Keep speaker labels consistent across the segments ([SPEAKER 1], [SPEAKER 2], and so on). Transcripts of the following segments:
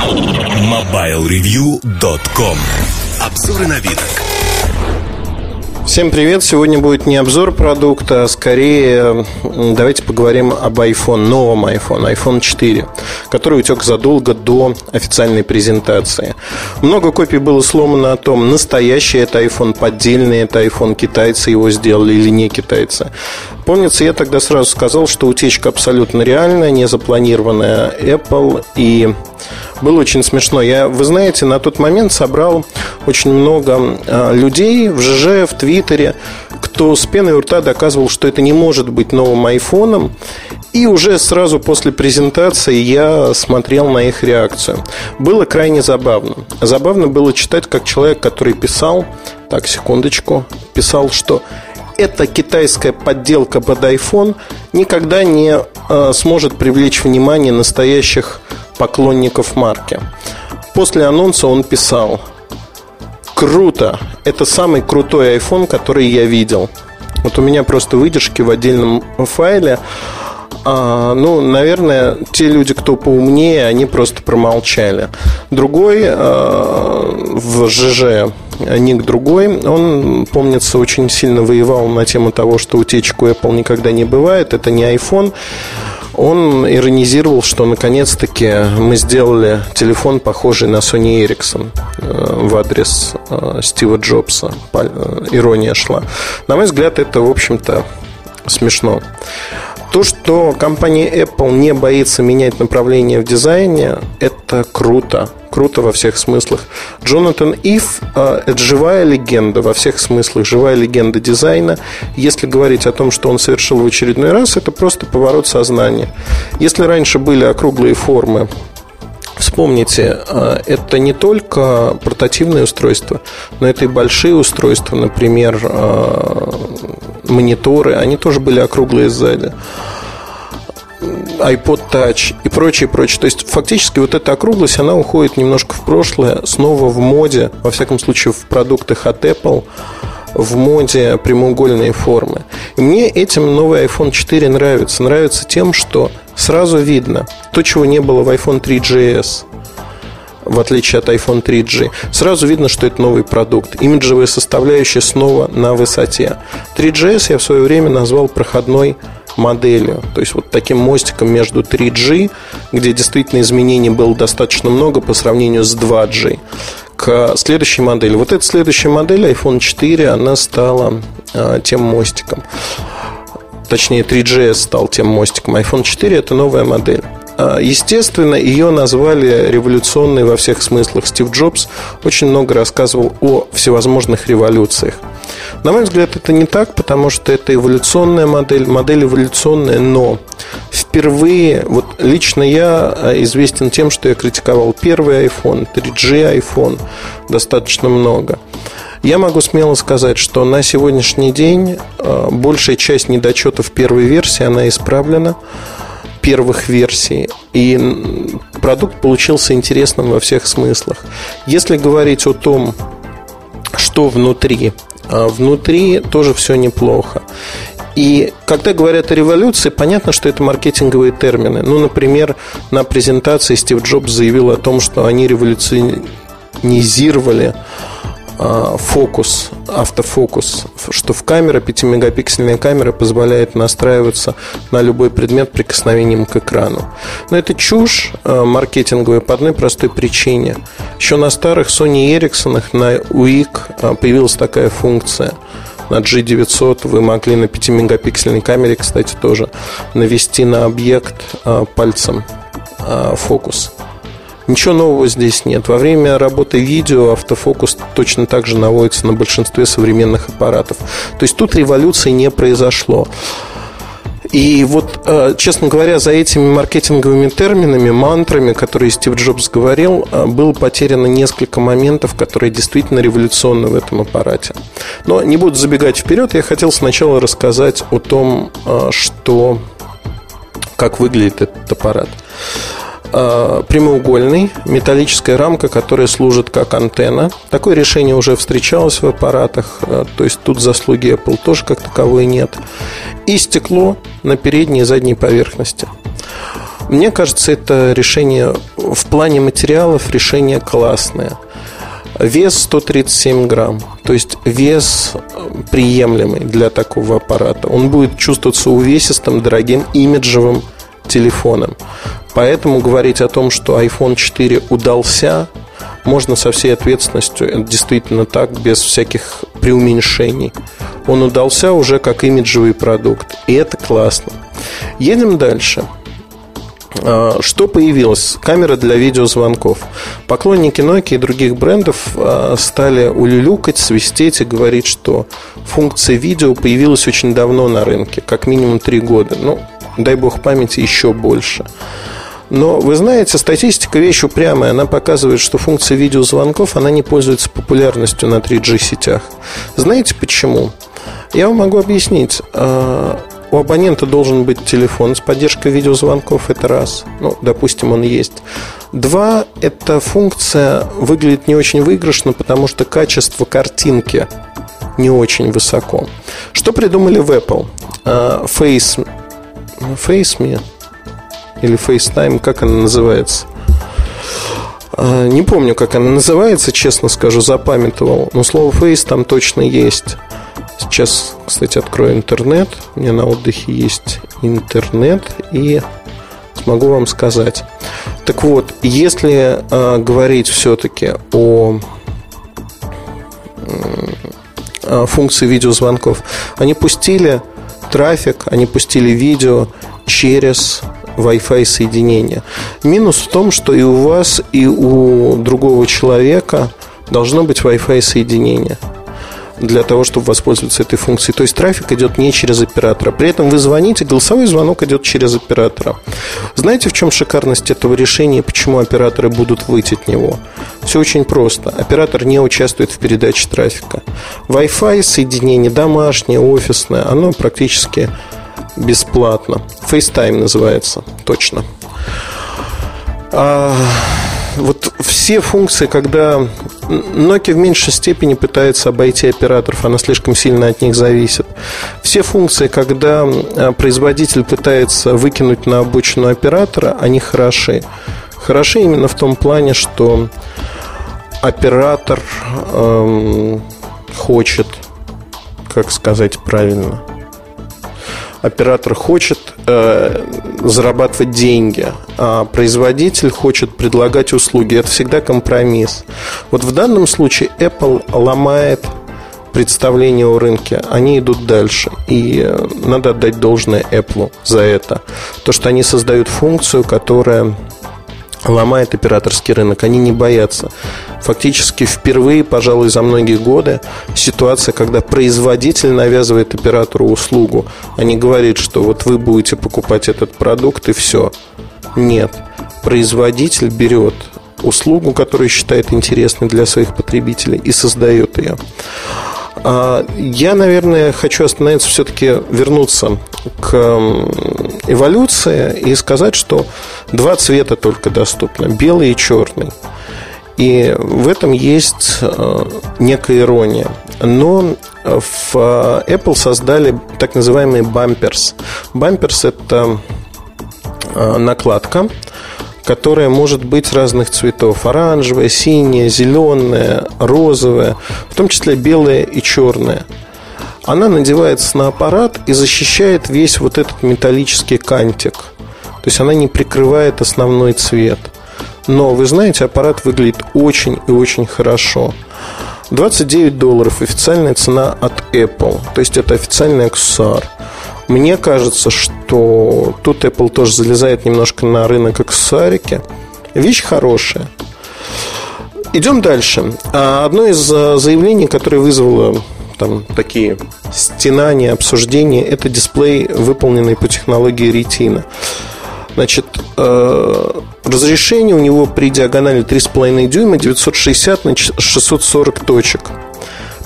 [SPEAKER 1] MobileReview.com Обзоры на вид.
[SPEAKER 2] Всем привет! Сегодня будет не обзор продукта, а скорее давайте поговорим об iPhone, новом iPhone, iPhone 4, который утек задолго до официальной презентации. Много копий было сломано о том, настоящий это iPhone, поддельный это iPhone, китайцы его сделали или не китайцы. Помнится, я тогда сразу сказал, что утечка абсолютно реальная, не запланированная Apple и было очень смешно. Я, вы знаете, на тот момент собрал очень много а, людей в ЖЖ, в Твиттере, кто с пеной у рта доказывал, что это не может быть новым айфоном. И уже сразу после презентации я смотрел на их реакцию. Было крайне забавно. Забавно было читать, как человек, который писал, так, секундочку, писал, что эта китайская подделка под iPhone никогда не э, сможет привлечь внимание настоящих поклонников марки. После анонса он писал Круто! Это самый крутой iPhone, который я видел. Вот у меня просто выдержки в отдельном файле. А, ну, наверное, те люди, кто поумнее, они просто промолчали. Другой а, в ЖЖ ник другой, он, помнится, очень сильно воевал на тему того, что утечку Apple никогда не бывает, это не iPhone он иронизировал, что наконец-таки мы сделали телефон, похожий на Sony Ericsson э, в адрес э, Стива Джобса. Э, ирония шла. На мой взгляд, это, в общем-то, смешно. То, что компания Apple не боится менять направление в дизайне, это круто. Круто во всех смыслах. Джонатан Ив э, – это живая легенда во всех смыслах, живая легенда дизайна. Если говорить о том, что он совершил в очередной раз, это просто поворот сознания. Если раньше были округлые формы, Вспомните, э, это не только портативные устройства, но это и большие устройства, например, э, мониторы, они тоже были округлые сзади iPod Touch и прочее, прочее. То есть, фактически, вот эта округлость, она уходит немножко в прошлое, снова в моде, во всяком случае, в продуктах от Apple, в моде прямоугольные формы. И мне этим новый iPhone 4 нравится. Нравится тем, что сразу видно то, чего не было в iPhone 3GS в отличие от iPhone 3G. Сразу видно, что это новый продукт. Имиджевая составляющая снова на высоте. 3GS я в свое время назвал проходной моделью. То есть вот таким мостиком между 3G, где действительно изменений было достаточно много по сравнению с 2G, к следующей модели. Вот эта следующая модель, iPhone 4, она стала а, тем мостиком. Точнее, 3GS стал тем мостиком. iPhone 4 это новая модель. А, естественно, ее назвали революционной во всех смыслах. Стив Джобс очень много рассказывал о всевозможных революциях. На мой взгляд, это не так, потому что это эволюционная модель, модель эволюционная, но впервые, вот лично я а, известен тем, что я критиковал первый iPhone, 3G iPhone достаточно много. Я могу смело сказать, что на сегодняшний день а, большая часть недочетов первой версии, она исправлена первых версий. И продукт получился интересным во всех смыслах. Если говорить о том, что внутри, а внутри тоже все неплохо. И когда говорят о революции, понятно, что это маркетинговые термины. Ну, например, на презентации Стив Джобс заявил о том, что они революционизировали фокус, автофокус, что в камера, 5-мегапиксельная камера позволяет настраиваться на любой предмет прикосновением к экрану. Но это чушь а, маркетинговая по одной простой причине. Еще на старых Sony Ericsson, на UIC а, появилась такая функция – на G900 вы могли на 5-мегапиксельной камере, кстати, тоже навести на объект пальцем фокус. Ничего нового здесь нет. Во время работы видео автофокус точно так же наводится на большинстве современных аппаратов. То есть тут революции не произошло. И вот, э, честно говоря, за этими маркетинговыми терминами, мантрами, которые Стив Джобс говорил, э, было потеряно несколько моментов, которые действительно революционны в этом аппарате. Но не буду забегать вперед, я хотел сначала рассказать о том, э, что, как выглядит этот аппарат. Э, прямоугольный, металлическая рамка, которая служит как антенна. Такое решение уже встречалось в аппаратах, э, то есть тут заслуги Apple тоже как таковой нет. И стекло на передней и задней поверхности. Мне кажется, это решение в плане материалов решение классное. Вес 137 грамм, то есть вес приемлемый для такого аппарата. Он будет чувствоваться увесистым, дорогим, имиджевым телефоном. Поэтому говорить о том, что iPhone 4 удался, можно со всей ответственностью, это действительно так, без всяких преуменьшений. Он удался уже как имиджевый продукт, и это классно. Едем дальше. А, что появилось? Камера для видеозвонков. Поклонники Nokia и других брендов а, стали улюлюкать, свистеть и говорить, что функция видео появилась очень давно на рынке, как минимум три года. Ну, дай бог памяти, еще больше. Но вы знаете, статистика вещь упрямая. Она показывает, что функция видеозвонков она не пользуется популярностью на 3G сетях. Знаете почему? Я вам могу объяснить. А, у абонента должен быть телефон с поддержкой видеозвонков, это раз. Ну, допустим, он есть. Два, эта функция выглядит не очень выигрышно, потому что качество картинки не очень высоко. Что придумали в Apple? А, Face, FaceMe или FaceTime, как она называется. А, не помню, как она называется, честно скажу, запамятовал. Но слово Face там точно есть. Сейчас, кстати, открою интернет. У меня на отдыхе есть интернет и смогу вам сказать. Так вот, если э, говорить все-таки о э, функции видеозвонков, они пустили трафик, они пустили видео через Wi-Fi соединение. Минус в том, что и у вас, и у другого человека должно быть Wi-Fi соединение для того, чтобы воспользоваться этой функцией. То есть трафик идет не через оператора. При этом вы звоните, голосовой звонок идет через оператора. Знаете, в чем шикарность этого решения почему операторы будут выйти от него? Все очень просто. Оператор не участвует в передаче трафика. Wi-Fi соединение домашнее, офисное, оно практически бесплатно. FaceTime называется, точно. А, вот все функции, когда Nokia в меньшей степени пытается обойти операторов, она слишком сильно от них зависит. Все функции, когда а, производитель пытается выкинуть на обочину оператора, они хороши. Хороши именно в том плане, что оператор эм, хочет, как сказать правильно, оператор хочет э, зарабатывать деньги, а производитель хочет предлагать услуги. Это всегда компромисс. Вот в данном случае Apple ломает представление о рынке, они идут дальше. И э, надо отдать должное Apple за это. То, что они создают функцию, которая ломает операторский рынок. Они не боятся. Фактически впервые, пожалуй, за многие годы ситуация, когда производитель навязывает оператору услугу, а не говорит, что вот вы будете покупать этот продукт и все. Нет. Производитель берет услугу, которую считает интересной для своих потребителей и создает ее. А, я, наверное, хочу остановиться, все-таки вернуться к эволюции и сказать, что два цвета только доступны, белый и черный. И в этом есть э, некая ирония. Но в Apple создали так называемый бамперс. Бамперс – это э, накладка, которая может быть разных цветов. Оранжевая, синяя, зеленая, розовая, в том числе белая и черная. Она надевается на аппарат и защищает весь вот этот металлический кантик. То есть она не прикрывает основной цвет. Но, вы знаете, аппарат выглядит очень и очень хорошо. 29 долларов официальная цена от Apple. То есть это официальный аксессуар. Мне кажется, что тут Apple тоже залезает немножко на рынок аксессуарики. Вещь хорошая. Идем дальше. А, одно из а, заявлений, которое вызвало там такие стенания, обсуждения, это дисплей, выполненный по технологии Retina. Значит, э, разрешение у него при диагонали 3,5 дюйма 960 на 640 точек.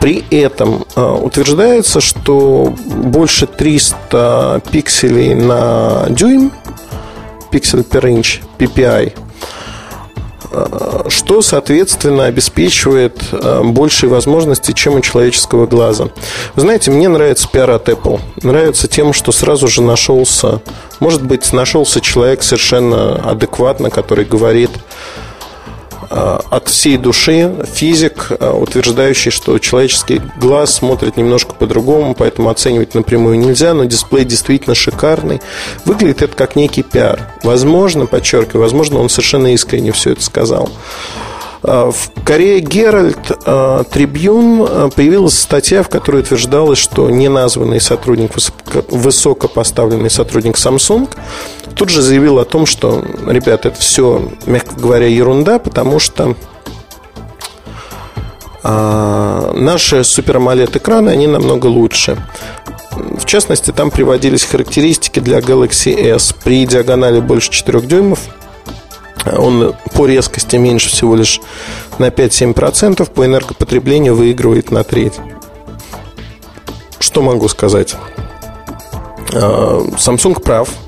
[SPEAKER 2] При этом э, утверждается, что больше 300 пикселей на дюйм, пиксель per inch, PPI, что, соответственно, обеспечивает большие возможности, чем у человеческого глаза. Вы знаете, мне нравится пиар от Apple. Нравится тем, что сразу же нашелся, может быть, нашелся человек совершенно адекватно, который говорит, от всей души физик, э, утверждающий, что человеческий глаз смотрит немножко по-другому, поэтому оценивать напрямую нельзя, но дисплей действительно шикарный. Выглядит это как некий пиар. Возможно, подчеркиваю, возможно, он совершенно искренне все это сказал. Э, в Корее Геральт Трибюн появилась статья, в которой утверждалось, что неназванный сотрудник, высокопоставленный сотрудник Samsung тут же заявил о том, что, ребята, это все, мягко говоря, ерунда, потому что наши AMOLED экраны, они намного лучше. В частности, там приводились характеристики для Galaxy S. При диагонали больше 4 дюймов он по резкости меньше всего лишь на 5-7%, по энергопотреблению выигрывает на треть. Что могу сказать? А, Samsung прав –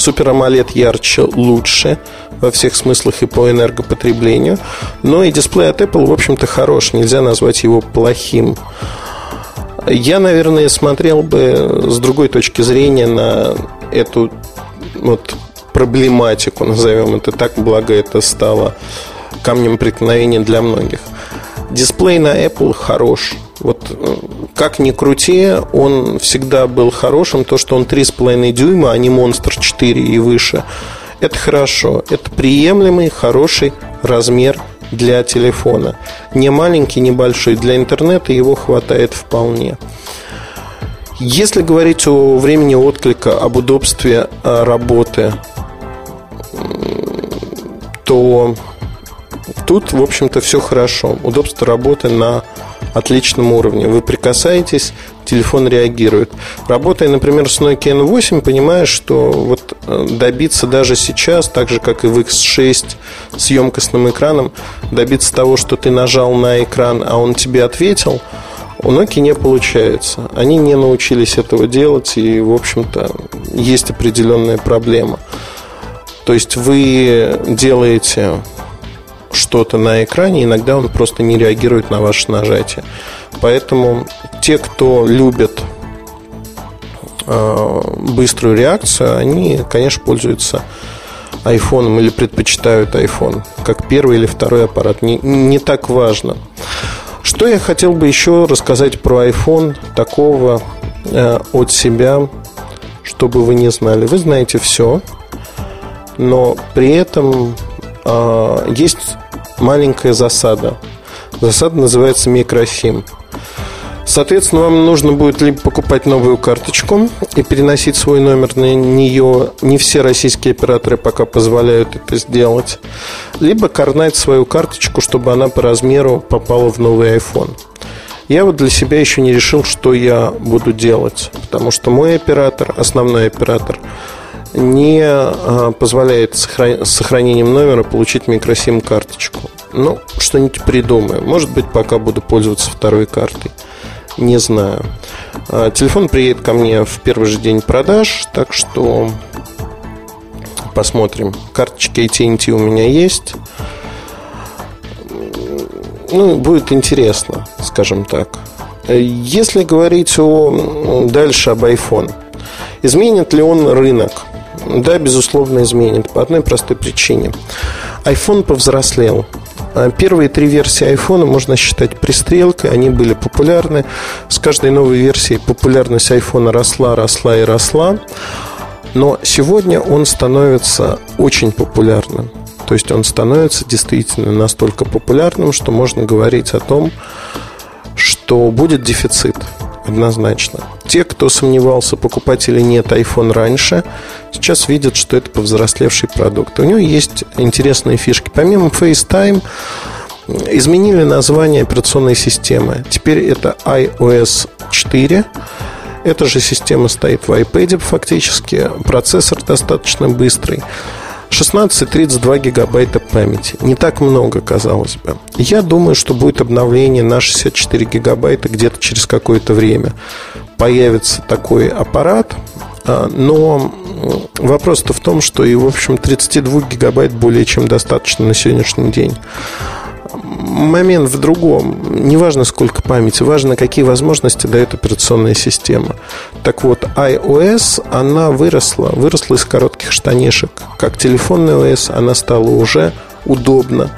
[SPEAKER 2] Супер AMOLED ярче, лучше во всех смыслах и по энергопотреблению. Но и дисплей от Apple, в общем-то, хорош. Нельзя назвать его плохим. Я, наверное, смотрел бы с другой точки зрения на эту вот проблематику, назовем это так, благо это стало камнем преткновения для многих. Дисплей на Apple хорош. Вот э, как ни крути, он всегда был хорошим. То, что он 3,5 дюйма, а не монстр 4 и выше, это хорошо. Это приемлемый, хороший размер для телефона. Не маленький, не большой. Для интернета его хватает вполне. Если говорить о времени отклика, об удобстве э, работы, то тут, в общем-то, все хорошо. Удобство работы на отличном уровне. Вы прикасаетесь, телефон реагирует. Работая, например, с Nokia N8, понимаешь, что вот э, добиться даже сейчас, так же, как и в X6 с емкостным экраном, добиться того, что ты нажал на экран, а он тебе ответил, у Nokia не получается. Они не научились этого делать, и, в общем-то, есть определенная проблема. То есть вы делаете что-то на экране, иногда он просто не реагирует на ваше нажатие. Поэтому те, кто любит э, быструю реакцию, они, конечно, пользуются iPhone или предпочитают iPhone как первый или второй аппарат. Не, не так важно. Что я хотел бы еще рассказать про iPhone такого э, от себя, чтобы вы не знали. Вы знаете все, но при этом э, есть маленькая засада. Засада называется микросим. Соответственно, вам нужно будет либо покупать новую карточку и переносить свой номер на нее. Не все российские операторы пока позволяют это сделать. Либо карнать свою карточку, чтобы она по размеру попала в новый iPhone. Я вот для себя еще не решил, что я буду делать. Потому что мой оператор, основной оператор, не а, позволяет с сохранением номера получить микросим-карточку. Ну, что-нибудь придумаю. Может быть, пока буду пользоваться второй картой. Не знаю. А, телефон приедет ко мне в первый же день продаж, так что посмотрим. Карточки AT&T у меня есть. Ну, будет интересно, скажем так. Если говорить о, дальше об iPhone, изменит ли он рынок? Да, безусловно, изменит. По одной простой причине. iPhone повзрослел. А первые три версии iPhone можно считать пристрелкой, они были популярны. С каждой новой версией популярность iPhone росла, росла и росла. Но сегодня он становится очень популярным. То есть он становится действительно настолько популярным, что можно говорить о том, что будет дефицит однозначно. Те, кто сомневался, покупать или нет iPhone раньше, сейчас видят, что это повзрослевший продукт. У него есть интересные фишки. Помимо FaceTime, изменили название операционной системы. Теперь это iOS 4. Эта же система стоит в iPad фактически. Процессор достаточно быстрый. 16-32 гигабайта памяти. Не так много, казалось бы. Я думаю, что будет обновление на 64 гигабайта где-то через какое-то время. появится такой аппарат, а, но вопрос-то в том, что и, в общем, 32 гигабайт более чем достаточно на сегодняшний день. Момент в другом. Не важно, сколько памяти, важно, какие возможности дает операционная система. Так вот, iOS, она выросла, выросла из коротких штанишек. Как телефонный OS, она стала уже удобно.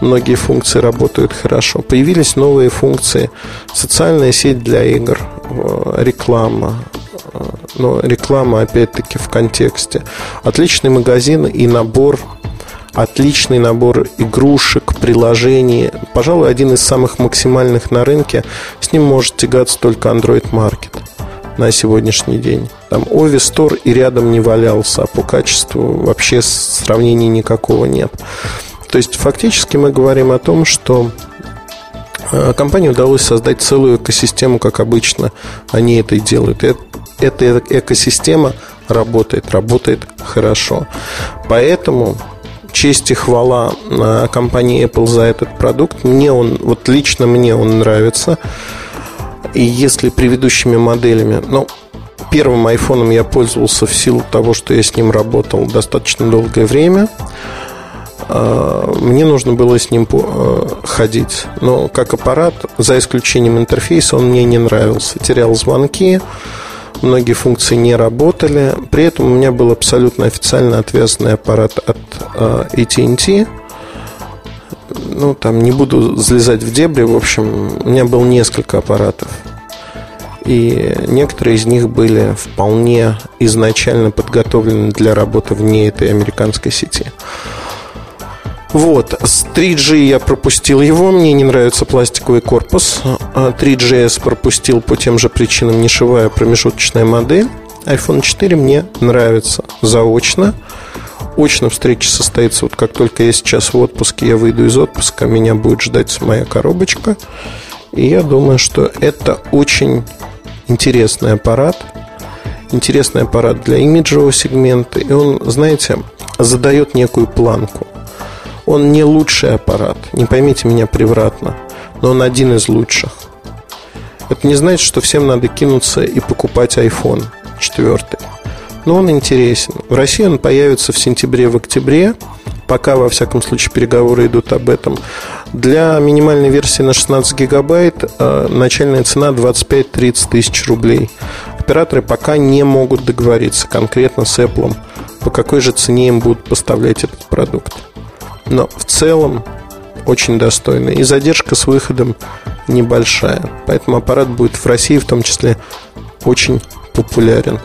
[SPEAKER 2] Многие функции работают хорошо. Появились новые функции. Социальная сеть для игр, э, реклама, э, но реклама опять-таки в контексте. Отличный магазин и набор отличный набор игрушек, приложений. Пожалуй, один из самых максимальных на рынке. С ним может тягаться только Android Market на сегодняшний день. Там Ovi Store и рядом не валялся, а по качеству вообще сравнений никакого нет. То есть фактически мы говорим о том, что э, компании удалось создать целую экосистему, как обычно они это и делают. И эта экосистема работает, работает хорошо. Поэтому честь и хвала э, компании Apple за этот продукт. Мне он, вот лично мне он нравится. И если предыдущими моделями, ну, первым айфоном я пользовался в силу того, что я с ним работал достаточно долгое время. А, мне нужно было с ним э, ходить. Но как аппарат, за исключением интерфейса, он мне не нравился. Терял звонки, многие функции не работали. При этом у меня был абсолютно официально отвязанный аппарат от AT&T. Ну, там не буду залезать в дебри. В общем, у меня было несколько аппаратов. И некоторые из них были вполне изначально подготовлены для работы вне этой американской сети. Вот, с 3G я пропустил его, мне не нравится пластиковый корпус. 3GS а пропустил по тем же причинам нишевая промежуточная модель. iPhone 4 мне нравится заочно. Очно встреча состоится вот как только я сейчас в отпуске, я выйду из отпуска, меня будет ждать моя коробочка. И я думаю, что это очень интересный аппарат. Интересный аппарат для имиджевого сегмента. И он, знаете, задает некую планку. Он не лучший аппарат, не поймите меня превратно, но он один из лучших. Это не значит, что всем надо кинуться и покупать iPhone 4. Но он интересен. В России он появится в сентябре, в октябре. Пока, во всяком случае, переговоры идут об этом. Для минимальной версии на 16 гигабайт э, начальная цена 25-30 тысяч рублей. Операторы пока не могут договориться конкретно с Apple, по какой же цене им будут поставлять этот продукт но в целом очень достойный. И задержка с выходом небольшая. Поэтому аппарат будет в России в том числе очень популярен.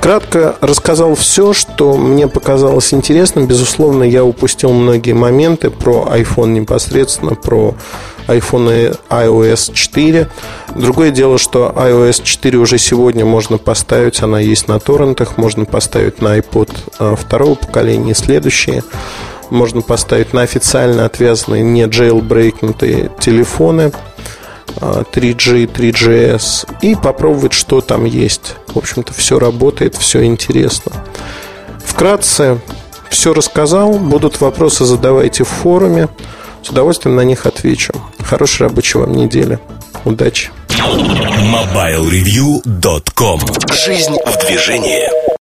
[SPEAKER 2] Кратко рассказал все, что мне показалось интересным. Безусловно, я упустил многие моменты про iPhone непосредственно, про iPhone iOS 4. Другое дело, что iOS 4 уже сегодня можно поставить, она есть на торрентах, можно поставить на iPod а, второго поколения и следующие можно поставить на официально отвязанные, не jailbreakнутые телефоны 3G, а, 3GS и попробовать, что там есть. В общем-то, все работает, все интересно. Вкратце все рассказал. Будут вопросы, задавайте в форуме. С удовольствием на них отвечу. Хорошей рабочей вам недели. Удачи.
[SPEAKER 1] MobileReview.com Жизнь в движении.